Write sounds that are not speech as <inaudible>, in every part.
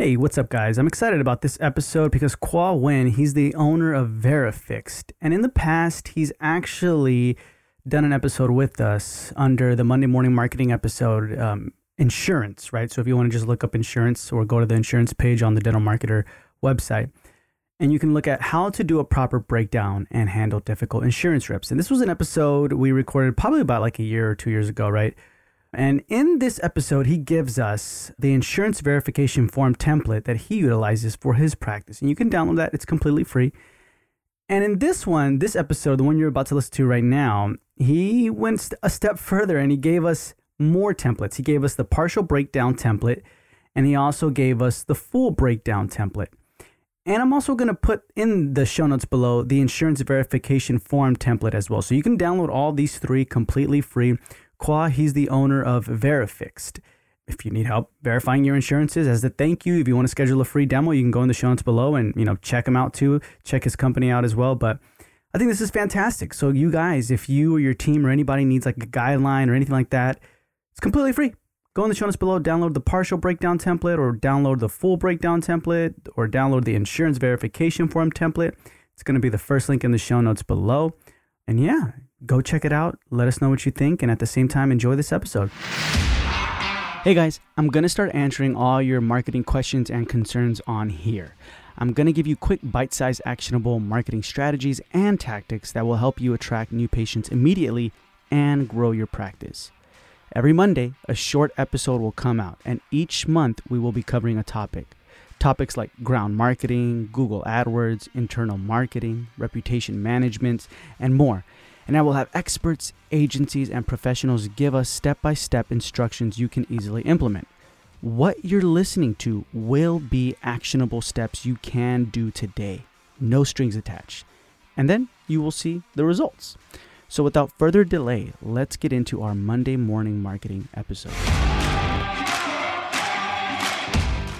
Hey, what's up, guys? I'm excited about this episode because Khoa Nguyen, he's the owner of Verifixed. And in the past, he's actually done an episode with us under the Monday Morning Marketing episode, um, Insurance, right? So if you want to just look up insurance or go to the insurance page on the Dental Marketer website, and you can look at how to do a proper breakdown and handle difficult insurance reps. And this was an episode we recorded probably about like a year or two years ago, right? And in this episode, he gives us the insurance verification form template that he utilizes for his practice. And you can download that, it's completely free. And in this one, this episode, the one you're about to listen to right now, he went a step further and he gave us more templates. He gave us the partial breakdown template and he also gave us the full breakdown template. And I'm also going to put in the show notes below the insurance verification form template as well. So you can download all these three completely free Khoa, he's the owner of Verifixed. If you need help verifying your insurances as a thank you, if you want to schedule a free demo, you can go in the show notes below and you know check him out too. Check his company out as well. But I think this is fantastic. So you guys, if you or your team or anybody needs like a guideline or anything like that, it's completely free. Go in the show notes below, download the partial breakdown template, or download the full breakdown template, or download the insurance verification form template. It's going to be the first link in the show notes below. And yeah, go check it out. Let us know what you think. And at the same time, enjoy this episode. Hey guys, I'm going to start answering all your marketing questions and concerns on here. I'm going to give you quick, bite sized, actionable marketing strategies and tactics that will help you attract new patients immediately and grow your practice. Every Monday, a short episode will come out, and each month we will be covering a topic. Topics like ground marketing, Google AdWords, internal marketing, reputation management, and more and I will have experts, agencies, and professionals give us step by step instructions you can easily implement. What you're listening to will be actionable steps you can do today, no strings attached. And then you will see the results. So, without further delay, let's get into our Monday morning marketing episode.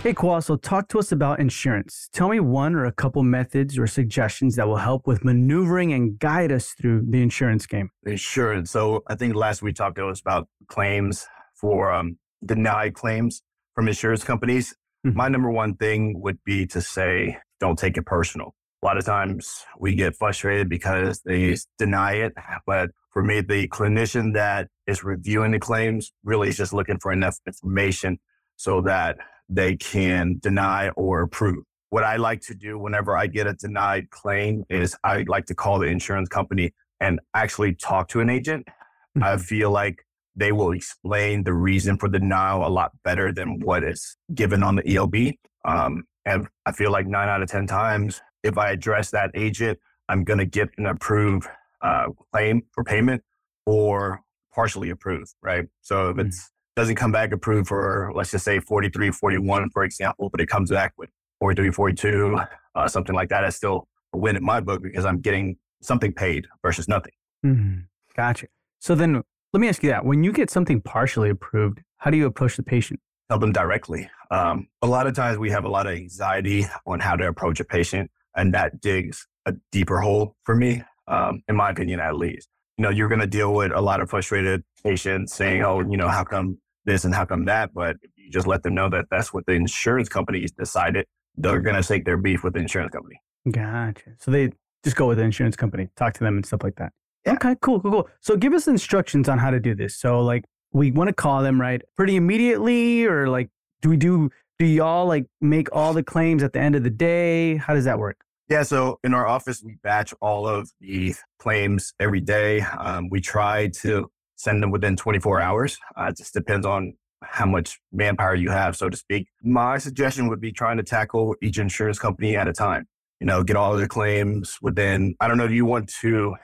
Hey, Khoa, so talk to us about insurance. Tell me one or a couple methods or suggestions that will help with maneuvering and guide us through the insurance game. Insurance. So I think last we talked to us about claims for um, denied claims from insurance companies. Mm-hmm. My number one thing would be to say, don't take it personal. A lot of times we get frustrated because they deny it. But for me, the clinician that is reviewing the claims really is just looking for enough information so that they can deny or approve. What I like to do whenever I get a denied claim is I like to call the insurance company and actually talk to an agent. Mm-hmm. I feel like they will explain the reason for the denial a lot better than what is given on the EOB. Um, and I feel like nine out of 10 times, if I address that agent, I'm going to get an approved uh, claim for payment or partially approved, right? So if mm-hmm. it's doesn't come back approved for, let's just say 43, 41, for example, but it comes back with 43, 42, uh, something like that, it's still a win in my book because I'm getting something paid versus nothing. Mm-hmm. Gotcha. So then let me ask you that. When you get something partially approved, how do you approach the patient? Tell them directly. Um, a lot of times we have a lot of anxiety on how to approach a patient, and that digs a deeper hole for me, um, in my opinion, at least. You know, you're going to deal with a lot of frustrated patients saying, oh, you know, how come this and how come that. But if you just let them know that that's what the insurance companies decided, they're going to take their beef with the insurance company. Gotcha. So they just go with the insurance company, talk to them and stuff like that. Yeah. Okay, cool, cool, cool. So give us instructions on how to do this. So like we want to call them right pretty immediately or like do we do do y'all like make all the claims at the end of the day? How does that work? Yeah, so in our office, we batch all of the claims every day. Um, we try to send them within 24 hours. Uh, it just depends on how much manpower you have, so to speak. My suggestion would be trying to tackle each insurance company at a time. You know, get all of their claims within, I don't know, do you want to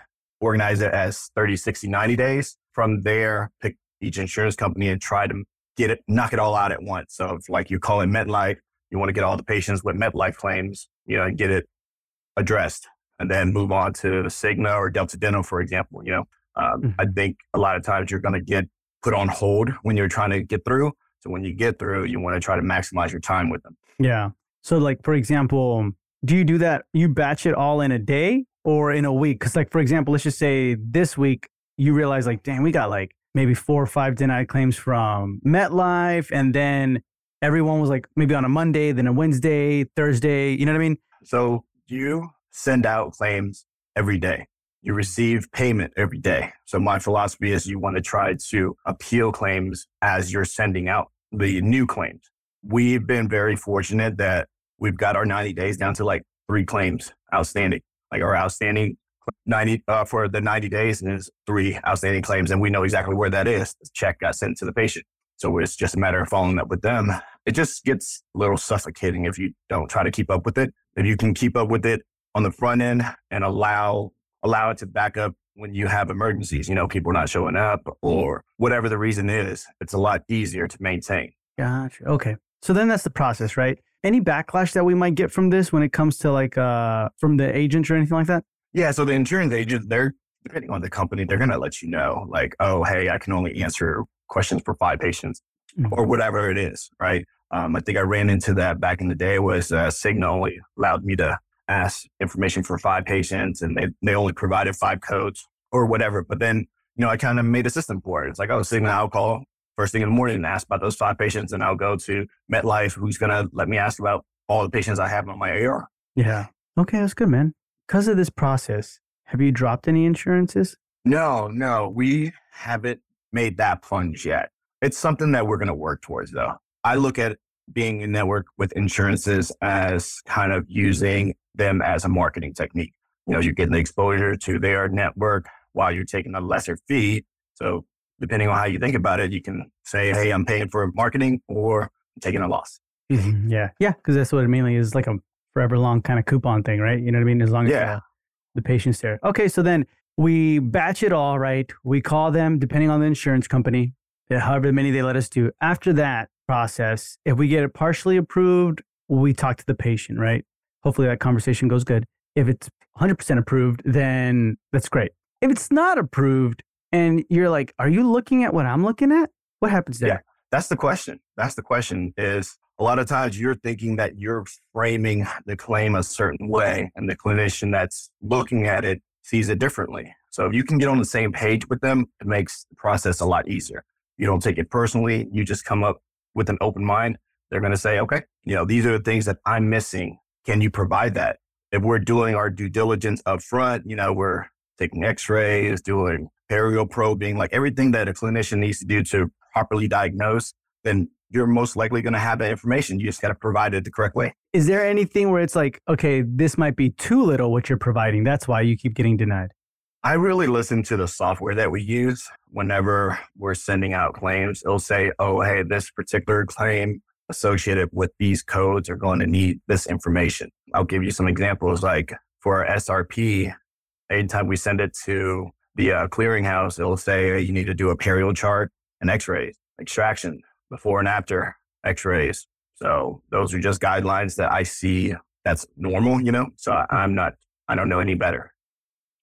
organize it as 30, 60, 90 days? From there, pick each insurance company and try to get it, knock it all out at once. So if like you call it MetLife, you want to get all the patients with MetLife claims, you know, and get it addressed and then move on to Cigna or Delta Dental, for example, you know, um, mm-hmm. I think a lot of times you're going to get put on hold when you're trying to get through. So when you get through, you want to try to maximize your time with them. Yeah. So like for example, do you do that? You batch it all in a day or in a week? Because like for example, let's just say this week you realize like, damn, we got like maybe four or five denied claims from MetLife, and then everyone was like maybe on a Monday, then a Wednesday, Thursday. You know what I mean? So you send out claims every day. You receive payment every day. So my philosophy is you want to try to appeal claims as you're sending out the new claims. We've been very fortunate that we've got our 90 days down to like three claims outstanding. Like our outstanding 90 uh, for the 90 days and there's three outstanding claims and we know exactly where that is. The check got sent to the patient. So it's just a matter of following up with them. It just gets a little suffocating if you don't try to keep up with it. If you can keep up with it on the front end and allow allow it to back up when you have emergencies, you know, people not showing up or whatever the reason is, it's a lot easier to maintain. Gotcha. Okay. So then that's the process, right? Any backlash that we might get from this when it comes to like uh from the agents or anything like that? Yeah. So the insurance agent, they're depending on the company, they're gonna let you know, like, oh, hey, I can only answer questions for five patients mm-hmm. or whatever it is, right? Um, I think I ran into that back in the day was uh, Cigna only allowed me to ask information for five patients and they, they only provided five codes or whatever. But then, you know, I kind of made a system for it. It's like, oh, Cigna, I'll call first thing in the morning and ask about those five patients and I'll go to MetLife, who's going to let me ask about all the patients I have on my AR. Yeah. Okay, that's good, man. Because of this process, have you dropped any insurances? No, no, we haven't made that plunge yet. It's something that we're going to work towards, though. I look at being a network with insurances as kind of using them as a marketing technique. You know, you're getting the exposure to their network while you're taking a lesser fee. So depending on how you think about it, you can say, Hey, I'm paying for marketing or I'm taking a loss. Mm-hmm. Yeah. Yeah. Cause that's what it mainly is like a forever long kind of coupon thing, right? You know what I mean? As long as yeah. the patient's there. Okay. So then we batch it all, right? We call them depending on the insurance company, however many they let us do. After that process, if we get it partially approved, we talk to the patient, right? Hopefully that conversation goes good. If it's 100% approved, then that's great. If it's not approved and you're like, are you looking at what I'm looking at? What happens there? Yeah, that's the question. That's the question is a lot of times you're thinking that you're framing the claim a certain way and the clinician that's looking at it sees it differently. So if you can get on the same page with them, it makes the process a lot easier. You don't take it personally. You just come up with an open mind. They're going to say, okay, you know, these are the things that I'm missing. Can you provide that? If we're doing our due diligence up front, you know, we're taking x-rays, doing aerial probing, like everything that a clinician needs to do to properly diagnose, then you're most likely going to have that information. You just got to provide it the correct way. Is there anything where it's like, okay, this might be too little what you're providing? That's why you keep getting denied. I really listen to the software that we use whenever we're sending out claims. It'll say, oh, hey, this particular claim associated with these codes are going to need this information. I'll give you some examples. Like for our SRP, anytime we send it to the uh, clearinghouse, it'll say hey, you need to do a perio chart and x-rays, extraction before and after x-rays. So those are just guidelines that I see that's normal, you know? So I'm not, I don't know any better.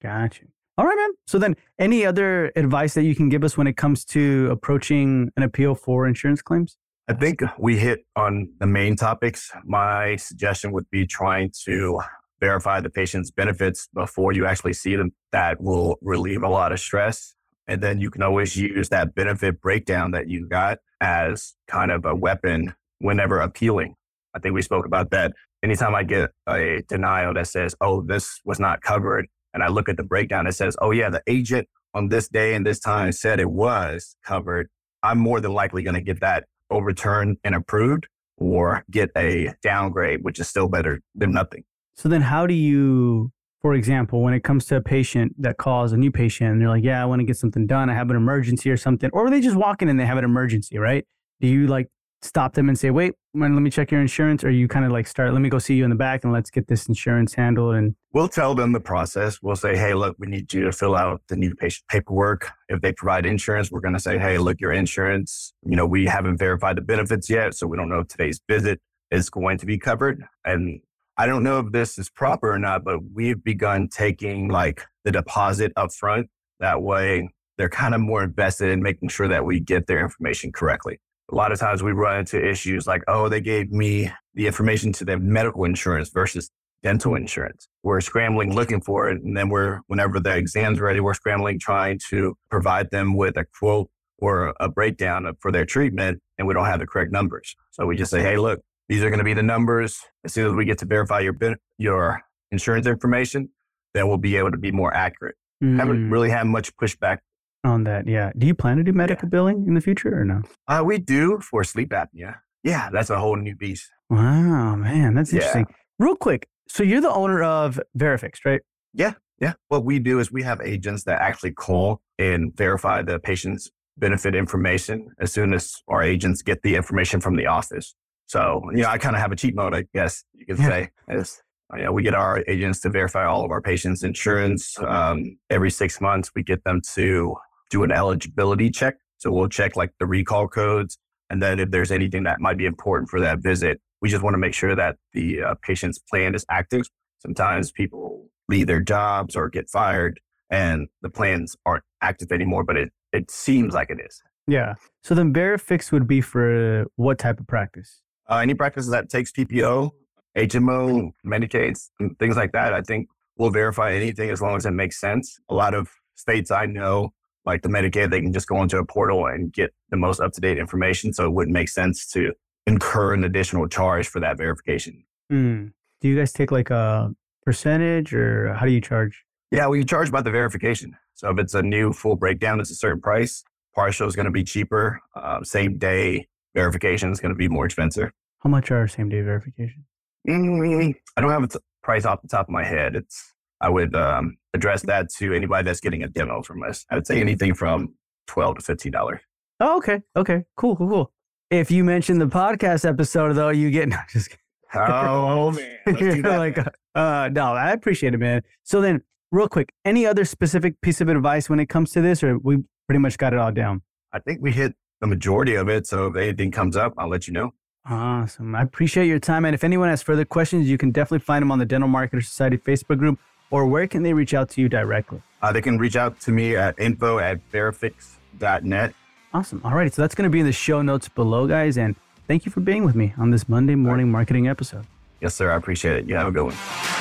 Gotcha. All right, man. So then, any other advice that you can give us when it comes to approaching an appeal for insurance claims? I think we hit on the main topics. My suggestion would be trying to verify the patient's benefits before you actually see them. That will relieve a lot of stress. And then you can always use that benefit breakdown that you got as kind of a weapon whenever appealing. I think we spoke about that. Anytime I get a denial that says, oh, this was not covered, and I look at the breakdown, it says, oh, yeah, the agent on this day and this time said it was covered. I'm more than likely going to get that overturned and approved or get a downgrade, which is still better than nothing. So then, how do you, for example, when it comes to a patient that calls a new patient and they're like, yeah, I want to get something done, I have an emergency or something, or they just walk in and they have an emergency, right? Do you like stop them and say, wait, let me check your insurance? Or you kind of like start, let me go see you in the back and let's get this insurance handled? And we'll tell them the process. We'll say, hey, look, we need you to fill out the new patient paperwork. If they provide insurance, we're going to say, hey, look, your insurance, you know, we haven't verified the benefits yet. So we don't know if today's visit is going to be covered. And I don't know if this is proper or not, but we've begun taking like the deposit up front. That way, they're kind of more invested in making sure that we get their information correctly a lot of times we run into issues like, oh, they gave me the information to their medical insurance versus dental insurance. We're scrambling looking for it. And then we're, whenever the exam's ready, we're scrambling trying to provide them with a quote or a breakdown of, for their treatment and we don't have the correct numbers. So we just say, hey, look, these are going to be the numbers. As soon as we get to verify your your insurance information, then we'll be able to be more accurate. Mm. Haven't really had much pushback on that. Yeah. Do you plan to do medical yeah. billing in the future or no? Uh, we do for sleep apnea. Yeah, that's a whole new beast. Wow, man, that's interesting. Yeah. Real quick, so you're the owner of Verifixed, right? Yeah, yeah. What we do is we have agents that actually call and verify the patient's benefit information as soon as our agents get the information from the office. So, you know, I kind of have a cheat mode, I guess you could yeah. say. Is, you know, we get our agents to verify all of our patients' insurance. Um, every six months, we get them to do an eligibility check. So we'll check like the recall codes. And then if there's anything that might be important for that visit, we just want to make sure that the uh, patient's plan is active. Sometimes people leave their jobs or get fired and the plans aren't active anymore, but it, it seems like it is. Yeah. So then Verifixed would be for what type of practice? Uh, any practice that takes PPO, HMO, Medicaids, and things like that. I think we'll verify anything as long as it makes sense. A lot of states I know like the Medicaid, they can just go into a portal and get the most up to date information. So it wouldn't make sense to incur an additional charge for that verification. Mm. Do you guys take like a percentage or how do you charge? Yeah, we charge by the verification. So if it's a new full breakdown, it's a certain price. Partial is going to be cheaper. Uh, same day verification is going to be more expensive. How much are same day verification? Mm, I don't have a t- price off the top of my head. It's I would um, address that to anybody that's getting a demo from us. I would say anything from twelve to fifteen dollars. Oh, okay, okay, cool, cool, cool. If you mention the podcast episode, though, you get <laughs> no, just kidding. oh man, <laughs> like, uh, no, I appreciate it, man. So then, real quick, any other specific piece of advice when it comes to this, or we pretty much got it all down? I think we hit the majority of it. So if anything comes up, I'll let you know. Awesome. I appreciate your time. And if anyone has further questions, you can definitely find them on the Dental Marketer Society Facebook group or where can they reach out to you directly? Uh, they can reach out to me at info at verifixed.net. Awesome. All right. So that's going to be in the show notes below, guys. And thank you for being with me on this Monday morning right. marketing episode. Yes, sir. I appreciate it. You have a good one.